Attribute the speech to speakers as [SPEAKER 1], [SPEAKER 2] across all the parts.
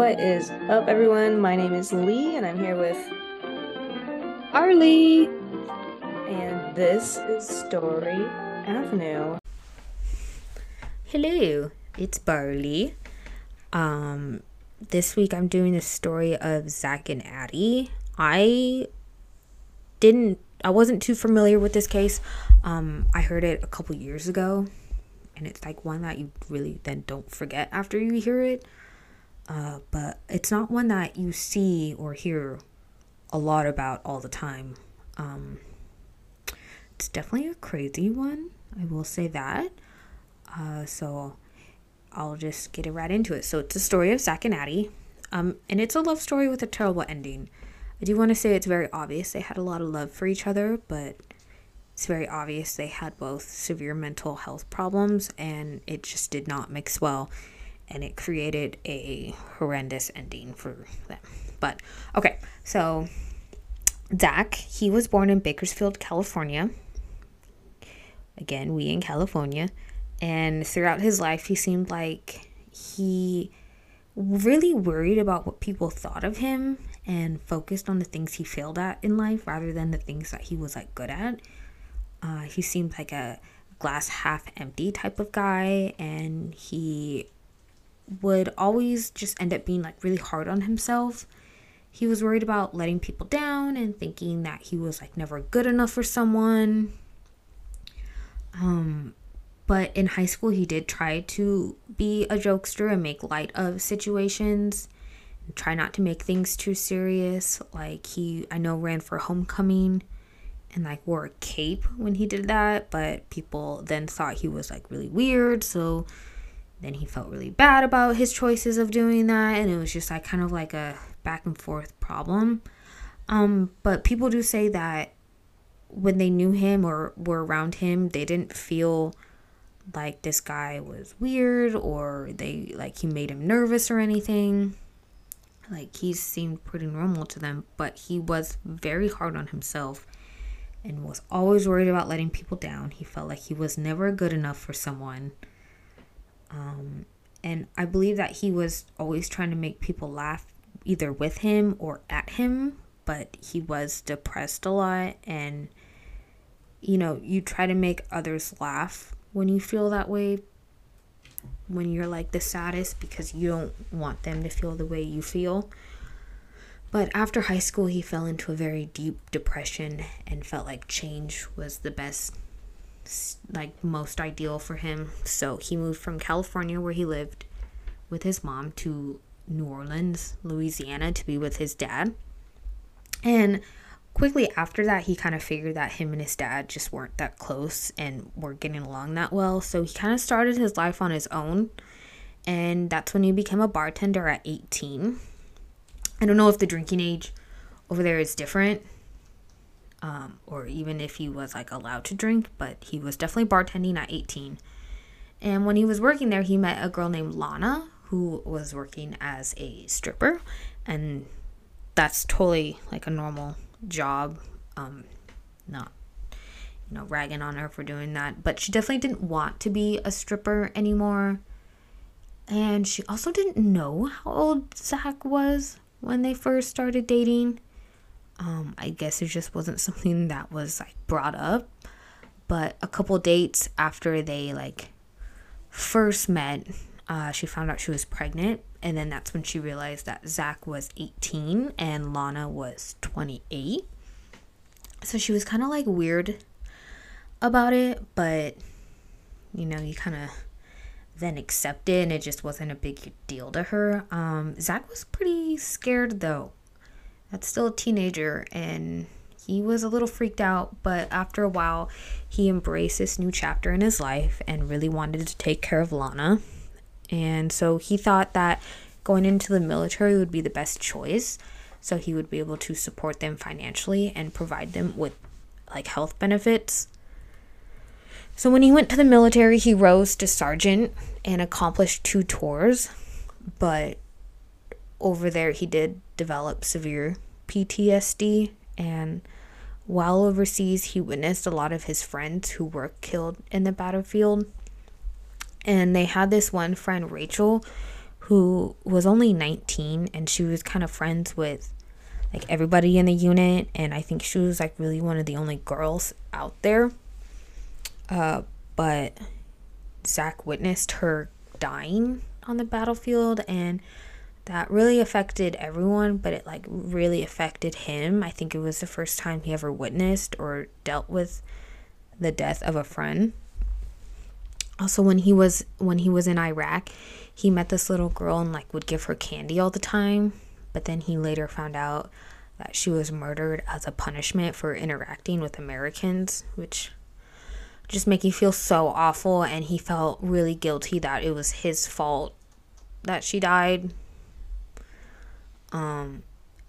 [SPEAKER 1] What is up, everyone? My name is Lee, and I'm here with
[SPEAKER 2] Arlie.
[SPEAKER 1] And this is Story Avenue.
[SPEAKER 2] Hello, it's Barley. Um, this week I'm doing the story of Zach and Addie. I didn't, I wasn't too familiar with this case. Um, I heard it a couple years ago, and it's like one that you really then don't forget after you hear it. Uh, but it's not one that you see or hear a lot about all the time. Um, it's definitely a crazy one. I will say that. Uh, so I'll just get it right into it. So it's a story of Zach and Addie, um, and it's a love story with a terrible ending. I do want to say it's very obvious they had a lot of love for each other, but it's very obvious they had both severe mental health problems, and it just did not mix well and it created a horrendous ending for them. But okay, so Zach, he was born in Bakersfield, California. Again, we in California. And throughout his life, he seemed like he really worried about what people thought of him and focused on the things he failed at in life rather than the things that he was like good at. Uh, he seemed like a glass half empty type of guy and he would always just end up being like really hard on himself. He was worried about letting people down and thinking that he was like never good enough for someone. Um, but in high school, he did try to be a jokester and make light of situations try not to make things too serious. Like, he, I know, ran for homecoming and like wore a cape when he did that, but people then thought he was like really weird. So, then he felt really bad about his choices of doing that, and it was just like kind of like a back and forth problem. Um, but people do say that when they knew him or were around him, they didn't feel like this guy was weird or they like he made him nervous or anything. Like he seemed pretty normal to them, but he was very hard on himself and was always worried about letting people down. He felt like he was never good enough for someone um, and I believe that he was always trying to make people laugh either with him or at him, but he was depressed a lot. And, you know, you try to make others laugh when you feel that way, when you're like the saddest, because you don't want them to feel the way you feel. But after high school, he fell into a very deep depression and felt like change was the best like most ideal for him. So he moved from California where he lived with his mom to New Orleans, Louisiana to be with his dad. And quickly after that, he kind of figured that him and his dad just weren't that close and weren't getting along that well. So he kind of started his life on his own. And that's when he became a bartender at 18. I don't know if the drinking age over there is different um, or even if he was like allowed to drink, but he was definitely bartending at 18. And when he was working there, he met a girl named Lana who was working as a stripper, and that's totally like a normal job. Um, not you know ragging on her for doing that, but she definitely didn't want to be a stripper anymore. And she also didn't know how old Zach was when they first started dating. Um, I guess it just wasn't something that was like brought up. But a couple dates after they like first met, uh, she found out she was pregnant, and then that's when she realized that Zach was 18 and Lana was 28. So she was kind of like weird about it, but you know, you kind of then accept it, and it just wasn't a big deal to her. Um, Zach was pretty scared though that's still a teenager and he was a little freaked out, but after a while, he embraced this new chapter in his life and really wanted to take care of Lana. And so he thought that going into the military would be the best choice. So he would be able to support them financially and provide them with like health benefits. So when he went to the military, he rose to sergeant and accomplished two tours, but over there he did develop severe PTSD and while overseas he witnessed a lot of his friends who were killed in the battlefield and they had this one friend Rachel who was only 19 and she was kind of friends with like everybody in the unit and I think she was like really one of the only girls out there. Uh, but Zach witnessed her dying on the battlefield and that really affected everyone, but it like really affected him. I think it was the first time he ever witnessed or dealt with the death of a friend. Also when he was when he was in Iraq, he met this little girl and like would give her candy all the time, but then he later found out that she was murdered as a punishment for interacting with Americans, which just make you feel so awful and he felt really guilty that it was his fault that she died um,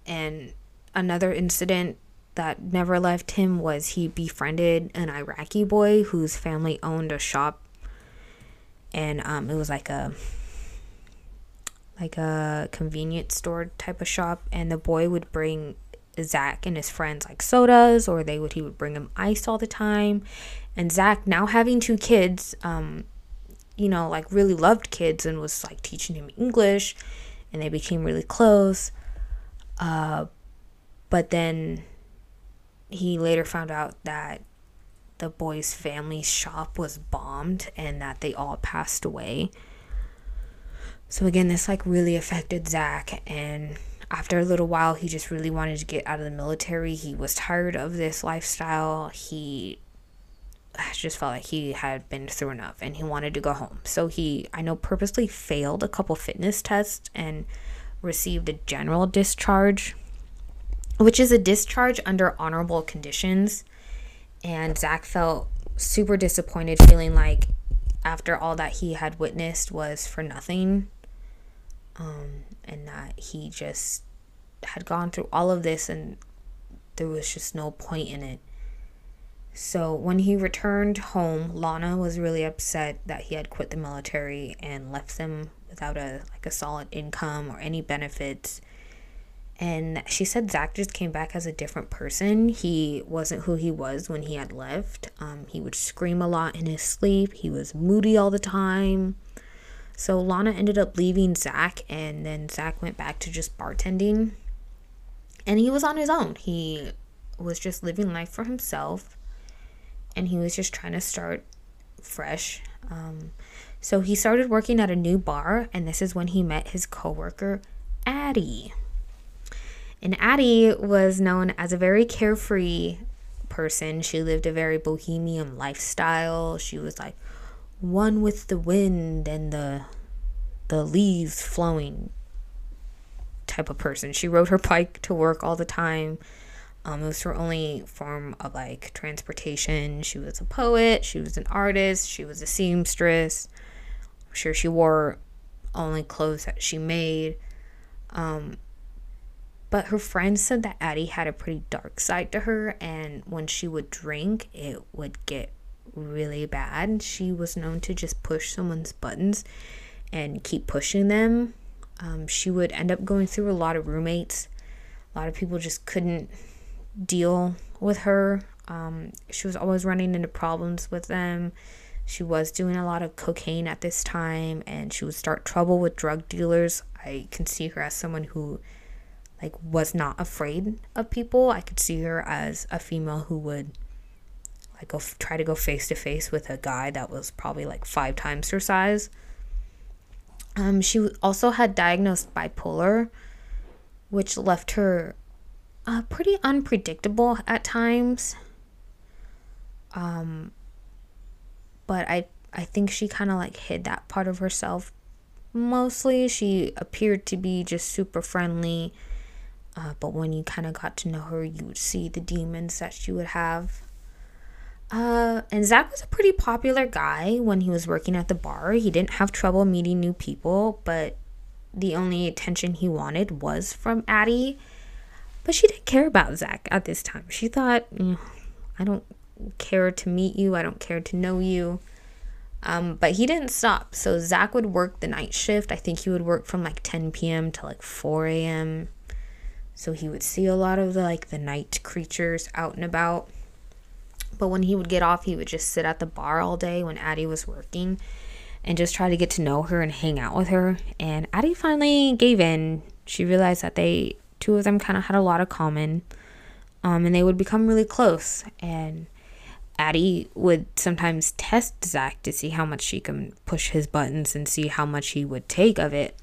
[SPEAKER 2] and another incident that never left him was he befriended an Iraqi boy whose family owned a shop, and um, it was like a like a convenience store type of shop, and the boy would bring Zach and his friends like sodas, or they would he would bring him ice all the time, and Zach now having two kids, um, you know, like really loved kids and was like teaching him English and they became really close. Uh, but then he later found out that the boy's family shop was bombed and that they all passed away. So again, this like really affected Zach and after a little while he just really wanted to get out of the military. He was tired of this lifestyle. He just felt like he had been through enough and he wanted to go home. So he, I know, purposely failed a couple fitness tests and received a general discharge, which is a discharge under honorable conditions. And Zach felt super disappointed, feeling like after all that he had witnessed was for nothing. Um, and that he just had gone through all of this and there was just no point in it. So when he returned home, Lana was really upset that he had quit the military and left them without a like a solid income or any benefits. And she said Zach just came back as a different person. He wasn't who he was when he had left. Um, he would scream a lot in his sleep. He was moody all the time. So Lana ended up leaving Zach, and then Zach went back to just bartending. And he was on his own. He was just living life for himself and he was just trying to start fresh. Um, so he started working at a new bar, and this is when he met his coworker, Addie. And Addie was known as a very carefree person. She lived a very bohemian lifestyle. She was like one with the wind and the the leaves flowing type of person. She rode her bike to work all the time. Um, it was her only form of like transportation. She was a poet, she was an artist, she was a seamstress. I'm sure she wore only clothes that she made. Um, but her friends said that Addie had a pretty dark side to her, and when she would drink, it would get really bad. She was known to just push someone's buttons and keep pushing them. Um, she would end up going through a lot of roommates. A lot of people just couldn't deal with her. Um, she was always running into problems with them. She was doing a lot of cocaine at this time and she would start trouble with drug dealers. I can see her as someone who like was not afraid of people. I could see her as a female who would like go f- try to go face to face with a guy that was probably like five times her size. Um, she also had diagnosed bipolar, which left her uh, pretty unpredictable at times. Um, but I I think she kind of like hid that part of herself. Mostly, she appeared to be just super friendly. Uh, but when you kind of got to know her, you would see the demons that she would have. Uh, and Zach was a pretty popular guy when he was working at the bar. He didn't have trouble meeting new people, but the only attention he wanted was from Addie. But she didn't care about Zach at this time. She thought, I don't care to meet you, I don't care to know you. Um, but he didn't stop. So Zach would work the night shift. I think he would work from like 10 p.m. to like 4 a.m. So he would see a lot of the like the night creatures out and about. But when he would get off, he would just sit at the bar all day when Addie was working. and just try to get to know her and hang out with her. And Addie finally gave in. She realized that they, two of them, kind of had a lot of common, um, and they would become really close. And Addie would sometimes test Zach to see how much she can push his buttons and see how much he would take of it.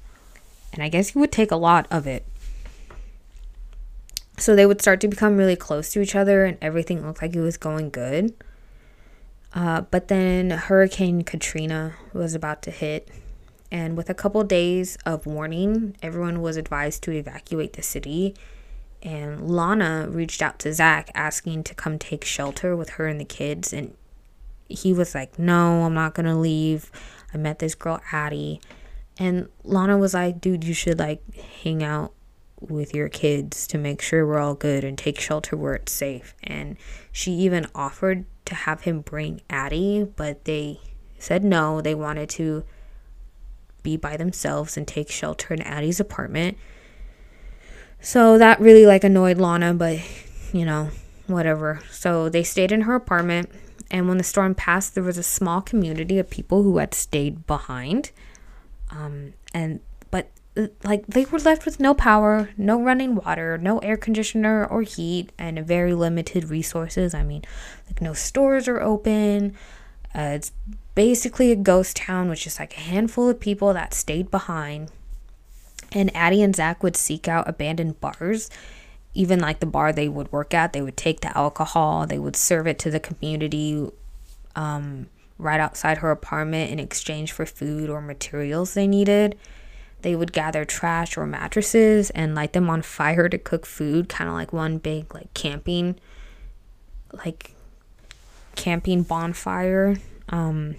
[SPEAKER 2] And I guess he would take a lot of it. So they would start to become really close to each other, and everything looked like it was going good. Uh, but then Hurricane Katrina was about to hit, and with a couple days of warning, everyone was advised to evacuate the city. And Lana reached out to Zach asking to come take shelter with her and the kids, and he was like, No, I'm not gonna leave. I met this girl, Addie. And Lana was like, Dude, you should like hang out with your kids to make sure we're all good and take shelter where it's safe. And she even offered to have him bring Addie, but they said no. They wanted to be by themselves and take shelter in Addie's apartment. So that really like annoyed Lana, but you know, whatever. So they stayed in her apartment, and when the storm passed, there was a small community of people who had stayed behind. Um, and but like they were left with no power, no running water, no air conditioner or heat, and very limited resources. I mean, like no stores are open. Uh, it's basically a ghost town with just like a handful of people that stayed behind. And Addie and Zach would seek out abandoned bars. Even like the bar they would work at, they would take the alcohol, they would serve it to the community um, right outside her apartment in exchange for food or materials they needed they would gather trash or mattresses and light them on fire to cook food, kind of like one big like camping like camping bonfire. Um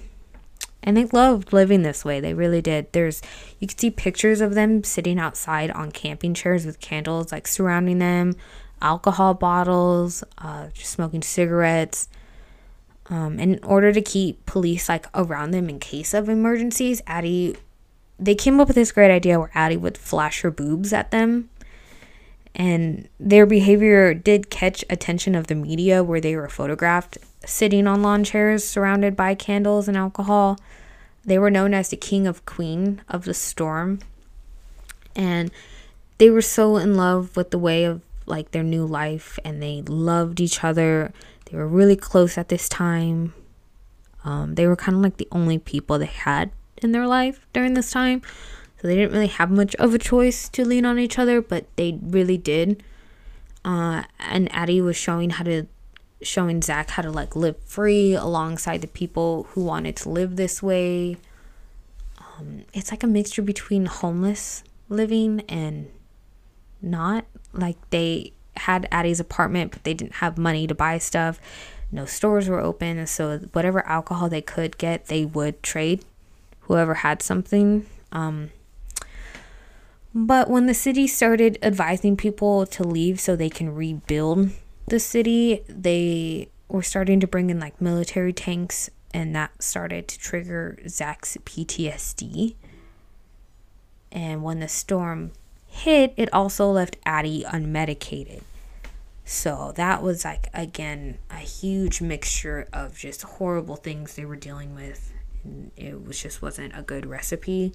[SPEAKER 2] and they loved living this way. They really did. There's you can see pictures of them sitting outside on camping chairs with candles like surrounding them, alcohol bottles, uh, just smoking cigarettes. Um, in order to keep police like around them in case of emergencies, Addie they came up with this great idea where Addie would flash her boobs at them. And their behavior did catch attention of the media where they were photographed sitting on lawn chairs surrounded by candles and alcohol. They were known as the king of queen of the storm. And they were so in love with the way of like their new life and they loved each other. They were really close at this time. Um, they were kind of like the only people they had in their life during this time. So they didn't really have much of a choice to lean on each other, but they really did. Uh, and Addie was showing how to, showing Zach how to like live free alongside the people who wanted to live this way. Um, it's like a mixture between homeless living and not. Like they had Addie's apartment, but they didn't have money to buy stuff. No stores were open, so whatever alcohol they could get, they would trade whoever had something. Um, but when the city started advising people to leave so they can rebuild the city, they were starting to bring in like military tanks, and that started to trigger Zach's PTSD. And when the storm hit, it also left Addie unmedicated. So that was like, again, a huge mixture of just horrible things they were dealing with it was just wasn't a good recipe.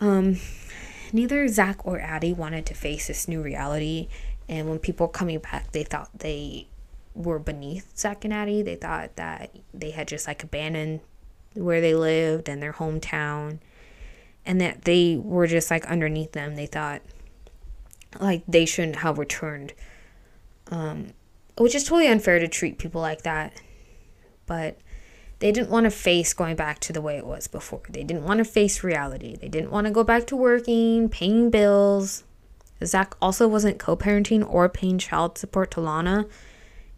[SPEAKER 2] Um, neither Zach or Addie wanted to face this new reality, and when people were coming back, they thought they were beneath Addie. They thought that they had just like abandoned where they lived and their hometown, and that they were just like underneath them. They thought like they shouldn't have returned, um, which is totally unfair to treat people like that. But they didn't want to face going back to the way it was before. They didn't want to face reality. They didn't want to go back to working, paying bills. Zach also wasn't co parenting or paying child support to Lana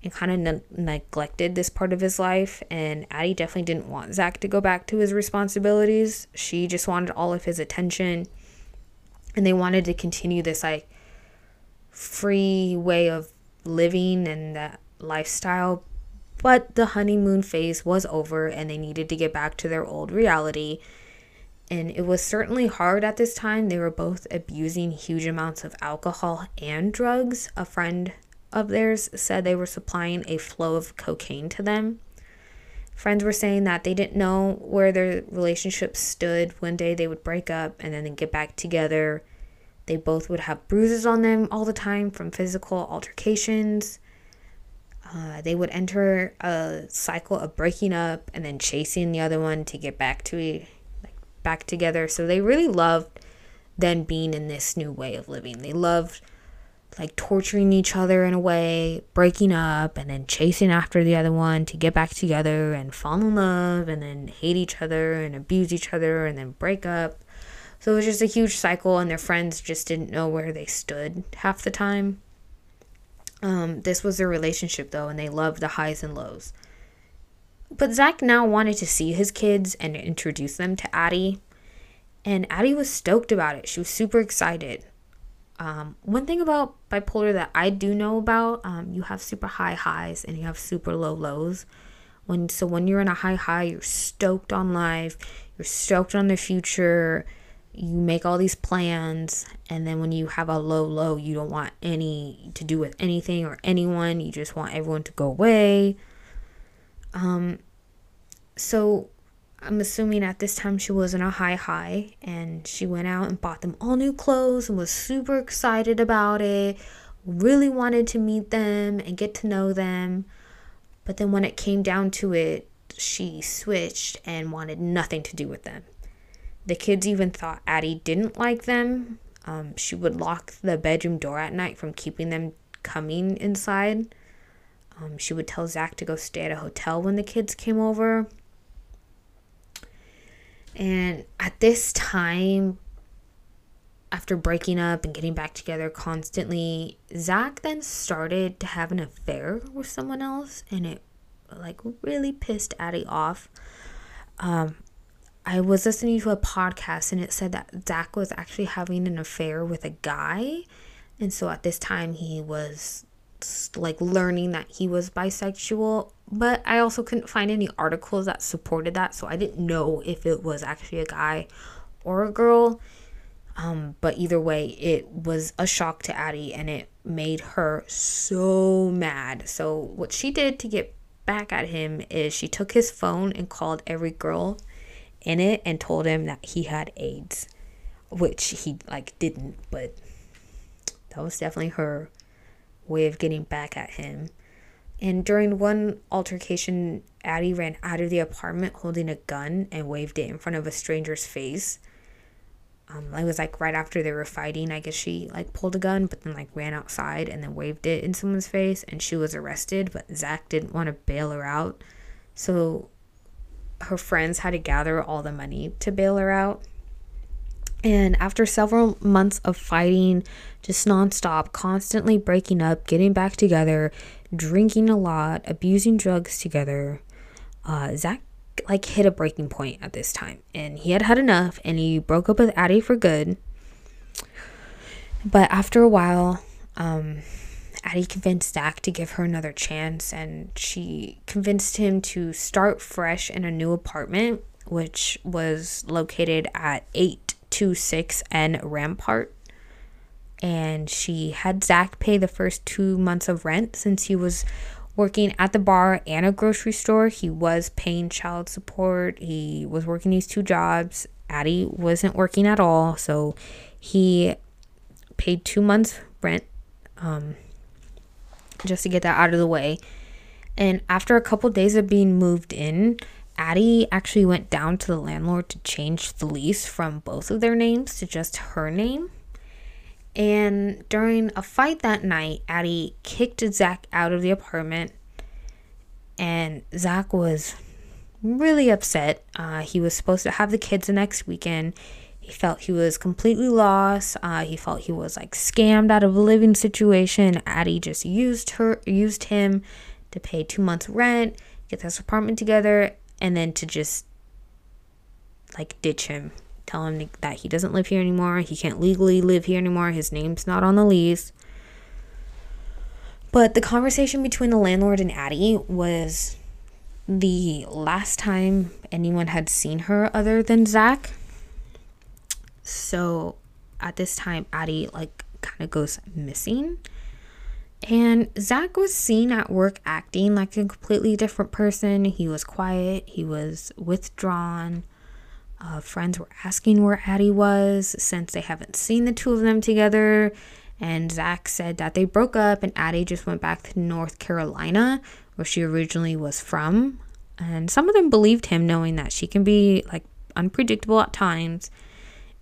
[SPEAKER 2] and kind of ne- neglected this part of his life. And Addie definitely didn't want Zach to go back to his responsibilities. She just wanted all of his attention. And they wanted to continue this like free way of living and that lifestyle but the honeymoon phase was over and they needed to get back to their old reality. And it was certainly hard at this time. They were both abusing huge amounts of alcohol and drugs. A friend of theirs said they were supplying a flow of cocaine to them. Friends were saying that they didn't know where their relationship stood. One day they would break up and then get back together. They both would have bruises on them all the time from physical altercations. Uh, they would enter a cycle of breaking up and then chasing the other one to get back to back together. So they really loved then being in this new way of living. They loved like torturing each other in a way, breaking up, and then chasing after the other one to get back together and fall in love, and then hate each other and abuse each other, and then break up. So it was just a huge cycle, and their friends just didn't know where they stood half the time. Um, this was their relationship, though, and they loved the highs and lows. But Zach now wanted to see his kids and introduce them to Addie. And Addie was stoked about it. She was super excited. Um, one thing about bipolar that I do know about, um, you have super high highs and you have super low lows. When so when you're in a high high, you're stoked on life, you're stoked on the future, you make all these plans, and then when you have a low low, you don't want any to do with anything or anyone. You just want everyone to go away. Um, so I'm assuming at this time she was in a high high and she went out and bought them all new clothes and was super excited about it. Really wanted to meet them and get to know them. But then when it came down to it, she switched and wanted nothing to do with them. The kids even thought Addie didn't like them. Um, she would lock the bedroom door at night from keeping them coming inside. Um, she would tell Zach to go stay at a hotel when the kids came over. And at this time, after breaking up and getting back together constantly, Zach then started to have an affair with someone else, and it like really pissed Addie off. Um, I was listening to a podcast, and it said that Zach was actually having an affair with a guy, and so at this time he was like learning that he was bisexual but I also couldn't find any articles that supported that, so I didn't know if it was actually a guy or a girl. Um, but either way, it was a shock to Addie and it made her so mad. So, what she did to get back at him is she took his phone and called every girl in it and told him that he had AIDS, which he like didn't, but that was definitely her way of getting back at him. And during one altercation, Addie ran out of the apartment holding a gun and waved it in front of a stranger's face. Um, it was like right after they were fighting. I guess she like pulled a gun, but then like ran outside and then waved it in someone's face, and she was arrested. But Zach didn't want to bail her out, so her friends had to gather all the money to bail her out. And after several months of fighting, just nonstop, constantly breaking up, getting back together, drinking a lot, abusing drugs together, uh, Zach like hit a breaking point at this time, and he had had enough, and he broke up with Addie for good. But after a while, um, Addie convinced Zach to give her another chance, and she convinced him to start fresh in a new apartment, which was located at 826 N Rampart and she had Zach pay the first two months of rent since he was working at the bar and a grocery store. He was paying child support. He was working these two jobs. Addie wasn't working at all, so he paid two months rent um, just to get that out of the way. And after a couple days of being moved in, Addie actually went down to the landlord to change the lease from both of their names to just her name. And during a fight that night, Addie kicked Zach out of the apartment, and Zach was really upset. Uh, he was supposed to have the kids the next weekend. He felt he was completely lost. Uh, he felt he was like scammed out of a living situation. Addie just used her, used him to pay two months rent, get this apartment together, and then to just like ditch him tell him that he doesn't live here anymore. He can't legally live here anymore. His name's not on the lease. But the conversation between the landlord and Addie was the last time anyone had seen her other than Zach. So at this time, Addie like kind of goes missing. And Zach was seen at work acting like a completely different person. He was quiet, he was withdrawn. Uh, friends were asking where Addie was since they haven't seen the two of them together. And Zach said that they broke up and Addie just went back to North Carolina, where she originally was from. And some of them believed him, knowing that she can be like unpredictable at times.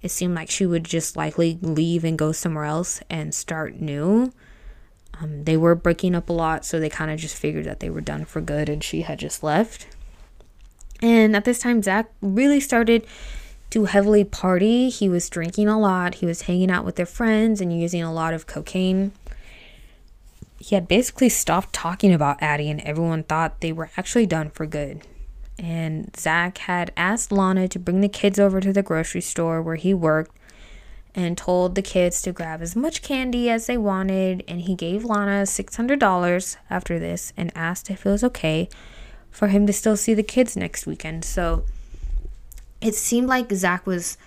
[SPEAKER 2] It seemed like she would just likely leave and go somewhere else and start new. Um, they were breaking up a lot, so they kind of just figured that they were done for good and she had just left. And at this time, Zach really started to heavily party. He was drinking a lot, he was hanging out with their friends and using a lot of cocaine. He had basically stopped talking about Addie, and everyone thought they were actually done for good. And Zach had asked Lana to bring the kids over to the grocery store where he worked and told the kids to grab as much candy as they wanted. And he gave Lana $600 after this and asked if it was okay for him to still see the kids next weekend. So it seemed like Zach was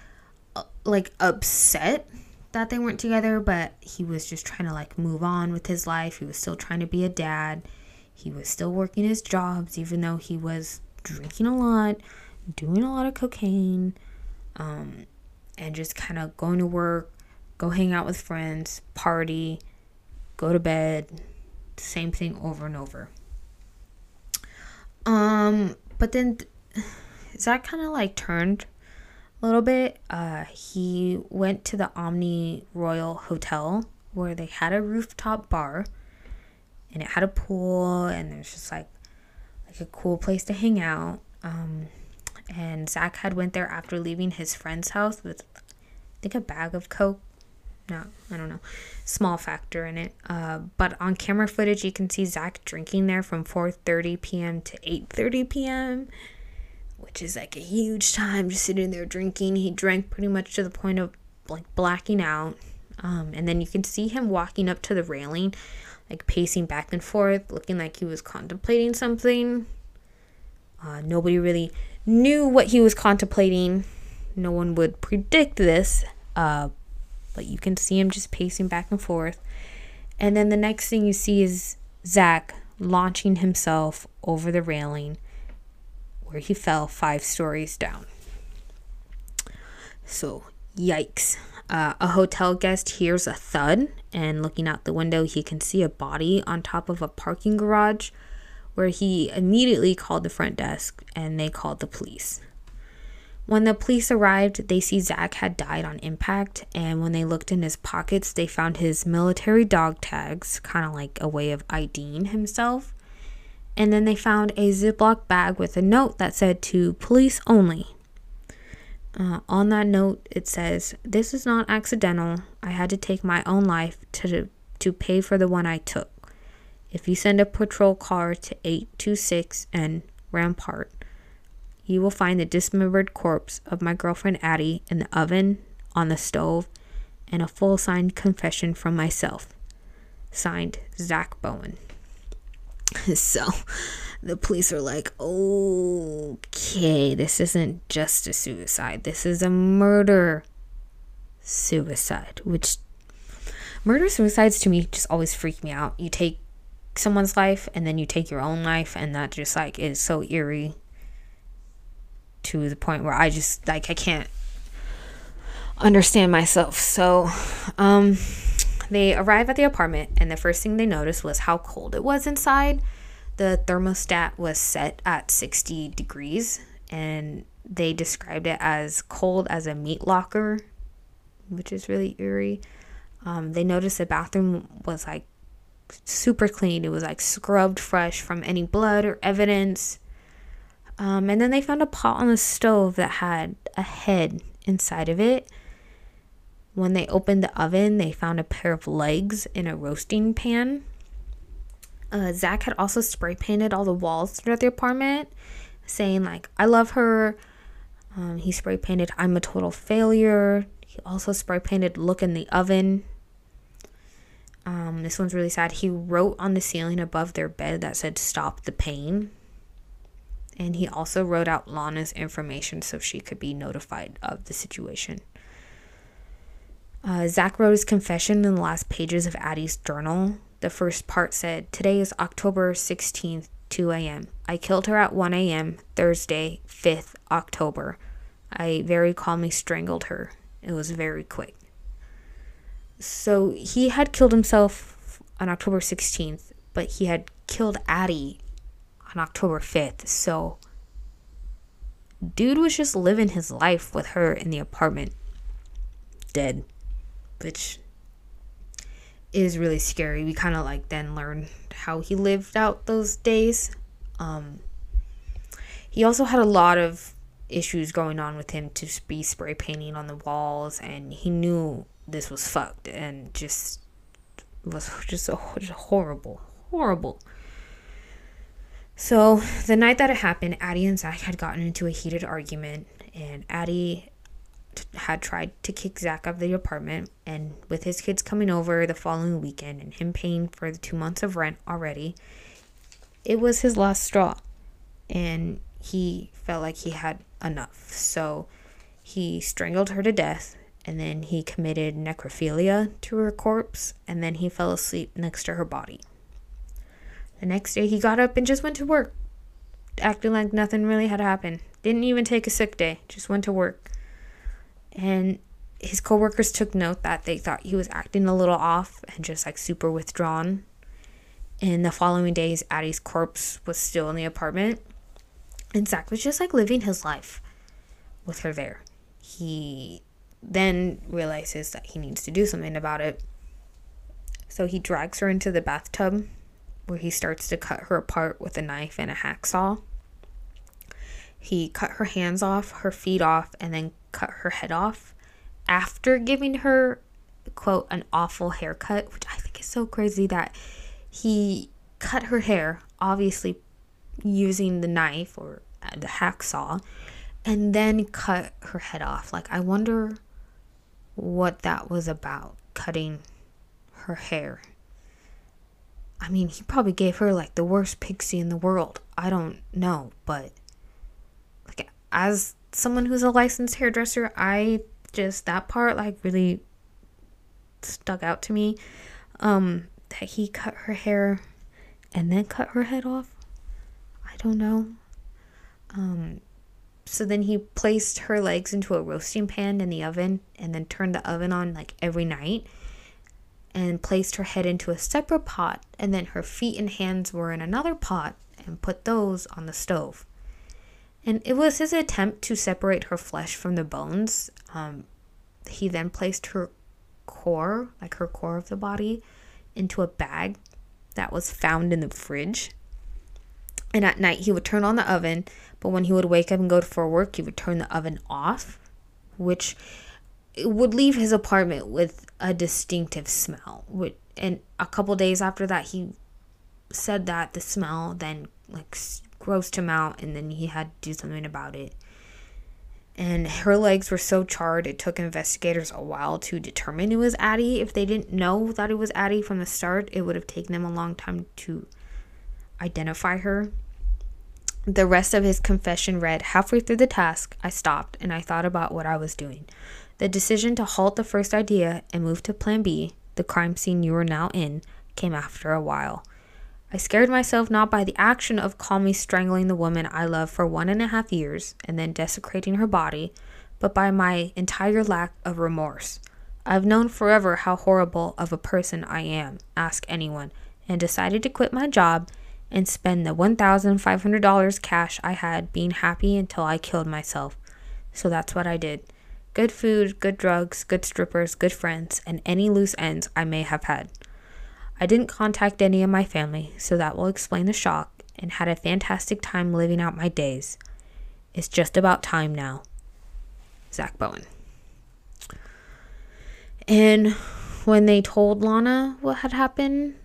[SPEAKER 2] uh, like upset that they weren't together, but he was just trying to like move on with his life. He was still trying to be a dad. He was still working his jobs, even though he was drinking a lot, doing a lot of cocaine. Um, and just kind of going to work, go hang out with friends, party, go to bed, same thing over and over. Um, but then Zach kind of like turned a little bit. Uh, he went to the Omni Royal Hotel where they had a rooftop bar and it had a pool and there's just like like a cool place to hang out. Um, and Zach had went there after leaving his friend's house with I think a bag of coke. No, I don't know. Small factor in it. Uh, but on camera footage, you can see Zach drinking there from 4:30 p.m. to 8:30 p.m., which is like a huge time just sitting there drinking. He drank pretty much to the point of like blacking out. Um, and then you can see him walking up to the railing, like pacing back and forth, looking like he was contemplating something. Uh, nobody really knew what he was contemplating. No one would predict this, uh, but you can see him just pacing back and forth. And then the next thing you see is Zach launching himself over the railing where he fell five stories down. So, yikes. Uh, a hotel guest hears a thud, and looking out the window, he can see a body on top of a parking garage where he immediately called the front desk and they called the police. When the police arrived, they see Zach had died on impact, and when they looked in his pockets, they found his military dog tags, kind of like a way of IDing himself. And then they found a Ziploc bag with a note that said to police only. Uh, on that note, it says, This is not accidental. I had to take my own life to, to pay for the one I took. If you send a patrol car to 826 and Rampart, you will find the dismembered corpse of my girlfriend Addie in the oven, on the stove, and a full signed confession from myself. Signed, Zach Bowen. so the police are like, okay, this isn't just a suicide, this is a murder suicide, which murder suicides to me just always freak me out. You take someone's life and then you take your own life and that just like is so eerie to the point where I just like I can't understand myself. So um they arrive at the apartment and the first thing they noticed was how cold it was inside. The thermostat was set at 60 degrees and they described it as cold as a meat locker, which is really eerie. Um, they noticed the bathroom was like super clean. It was like scrubbed fresh from any blood or evidence. Um, and then they found a pot on the stove that had a head inside of it. When they opened the oven, they found a pair of legs in a roasting pan. Uh, Zach had also spray painted all the walls throughout the apartment, saying, like, I love her. Um, he spray painted, I'm a total failure. He also spray painted, look in the oven. Um, this one's really sad. He wrote on the ceiling above their bed that said, Stop the pain. And he also wrote out Lana's information so she could be notified of the situation. Uh, Zach wrote his confession in the last pages of Addie's journal. The first part said, Today is October 16th, 2 a.m. I killed her at 1 a.m. Thursday, 5th October. I very calmly strangled her. It was very quick. So he had killed himself on October 16th, but he had killed Addie on October 5th. So dude was just living his life with her in the apartment. Dead. Which is really scary. We kind of like then learned how he lived out those days. Um he also had a lot of issues going on with him to be spray painting on the walls and he knew this was fucked and just was just, a, just horrible horrible so the night that it happened, Addie and Zach had gotten into a heated argument, and Addie had tried to kick Zach out of the apartment. And with his kids coming over the following weekend and him paying for the two months of rent already, it was his last straw. And he felt like he had enough. So he strangled her to death and then he committed necrophilia to her corpse and then he fell asleep next to her body. The next day, he got up and just went to work, acting like nothing really had happened. Didn't even take a sick day, just went to work. And his coworkers took note that they thought he was acting a little off and just like super withdrawn. In the following days, Addie's corpse was still in the apartment, and Zach was just like living his life with her there. He then realizes that he needs to do something about it. So he drags her into the bathtub where he starts to cut her apart with a knife and a hacksaw. He cut her hands off, her feet off, and then cut her head off after giving her, quote, an awful haircut, which I think is so crazy that he cut her hair, obviously using the knife or the hacksaw, and then cut her head off. Like, I wonder what that was about, cutting her hair I mean, he probably gave her like the worst pixie in the world. I don't know, but like as someone who's a licensed hairdresser, I just that part like really stuck out to me. Um that he cut her hair and then cut her head off. I don't know. Um so then he placed her legs into a roasting pan in the oven and then turned the oven on like every night and placed her head into a separate pot, and then her feet and hands were in another pot and put those on the stove. And it was his attempt to separate her flesh from the bones. Um, he then placed her core, like her core of the body, into a bag that was found in the fridge. And at night, he would turn on the oven, but when he would wake up and go for work, he would turn the oven off, which would leave his apartment with a distinctive smell. And a couple days after that, he said that the smell then like grossed him out, and then he had to do something about it. And her legs were so charred, it took investigators a while to determine it was Addie. If they didn't know that it was Addie from the start, it would have taken them a long time to identify her. The rest of his confession read Halfway through the task, I stopped and I thought about what I was doing. The decision to halt the first idea and move to Plan B, the crime scene you are now in, came after a while. I scared myself not by the action of calmly strangling the woman I loved for one and a half years and then desecrating her body, but by my entire lack of remorse. I've known forever how horrible of a person I am, ask anyone, and decided to quit my job and spend the $1,500 cash I had being happy until I killed myself. So that's what I did. Good food, good drugs, good strippers, good friends, and any loose ends I may have had. I didn't contact any of my family, so that will explain the shock, and had a fantastic time living out my days. It's just about time now. Zach Bowen. And when they told Lana what had happened,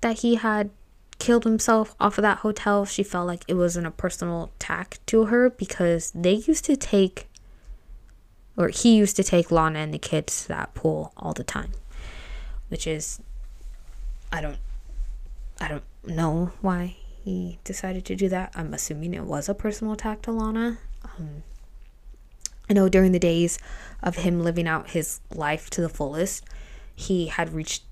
[SPEAKER 2] that he had killed himself off of that hotel, she felt like it wasn't a personal attack to her because they used to take or he used to take Lana and the kids to that pool all the time, which is, I don't, I don't know why he decided to do that. I'm assuming it was a personal attack to Lana. Um, I know during the days of him living out his life to the fullest, he had reached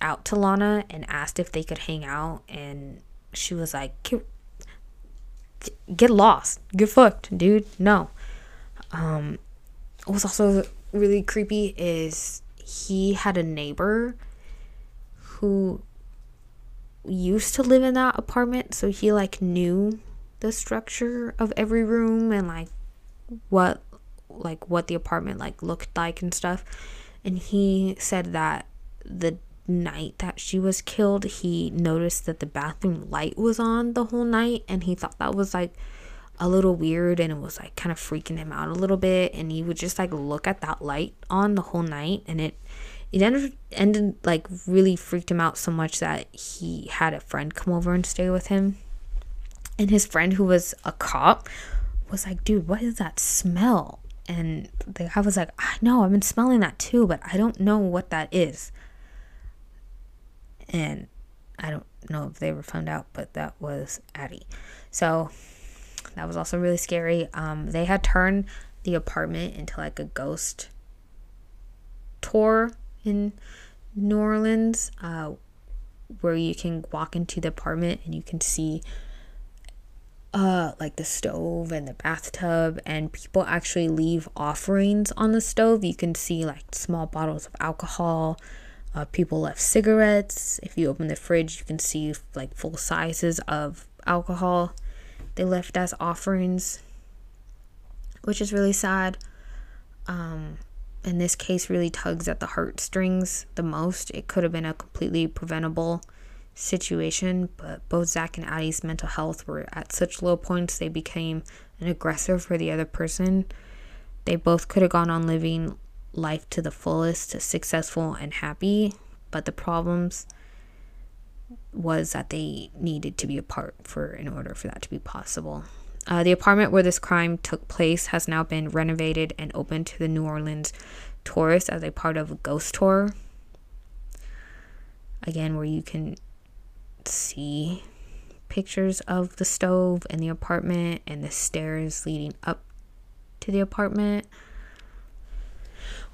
[SPEAKER 2] out to Lana and asked if they could hang out, and she was like, "Get, lost, get fucked, dude." No. Um, what was also really creepy is he had a neighbor who used to live in that apartment, so he like knew the structure of every room and like what like what the apartment like looked like and stuff. And he said that the night that she was killed, he noticed that the bathroom light was on the whole night and he thought that was like a little weird and it was like kind of freaking him out a little bit and he would just like look at that light on the whole night and it it ended ended like really freaked him out so much that he had a friend come over and stay with him. And his friend who was a cop was like dude what is that smell? And the guy was like i know i've been smelling that too but i don't know what that is and i don't know if they ever found out but that was addie. So that was also really scary. Um, they had turned the apartment into like a ghost tour in New Orleans, uh, where you can walk into the apartment and you can see uh like the stove and the bathtub and people actually leave offerings on the stove. You can see like small bottles of alcohol uh, people left cigarettes if you open the fridge you can see like full sizes of alcohol they left as offerings which is really sad um in this case really tugs at the heartstrings the most. It could have been a completely preventable situation, but both Zach and Addie's mental health were at such low points they became an aggressor for the other person. They both could have gone on living life to the fullest, successful and happy, but the problems was that they needed to be apart for in order for that to be possible. Uh, the apartment where this crime took place has now been renovated and opened to the New Orleans tourists as a part of a ghost tour. Again, where you can see pictures of the stove and the apartment and the stairs leading up to the apartment.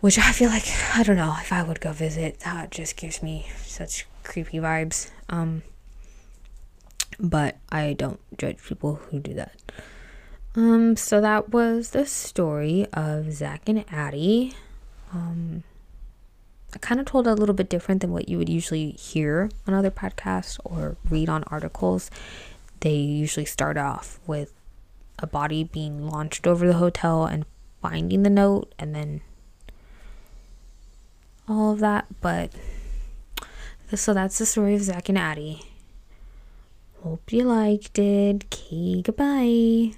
[SPEAKER 2] Which I feel like, I don't know, if I would go visit, that just gives me such creepy vibes. Um, but I don't judge people who do that. Um, so that was the story of Zach and Addie. Um, I kind of told a little bit different than what you would usually hear on other podcasts or read on articles. They usually start off with a body being launched over the hotel and finding the note and then all of that. But so that's the story of Zach and Addie. Hope you liked it. Okay, goodbye.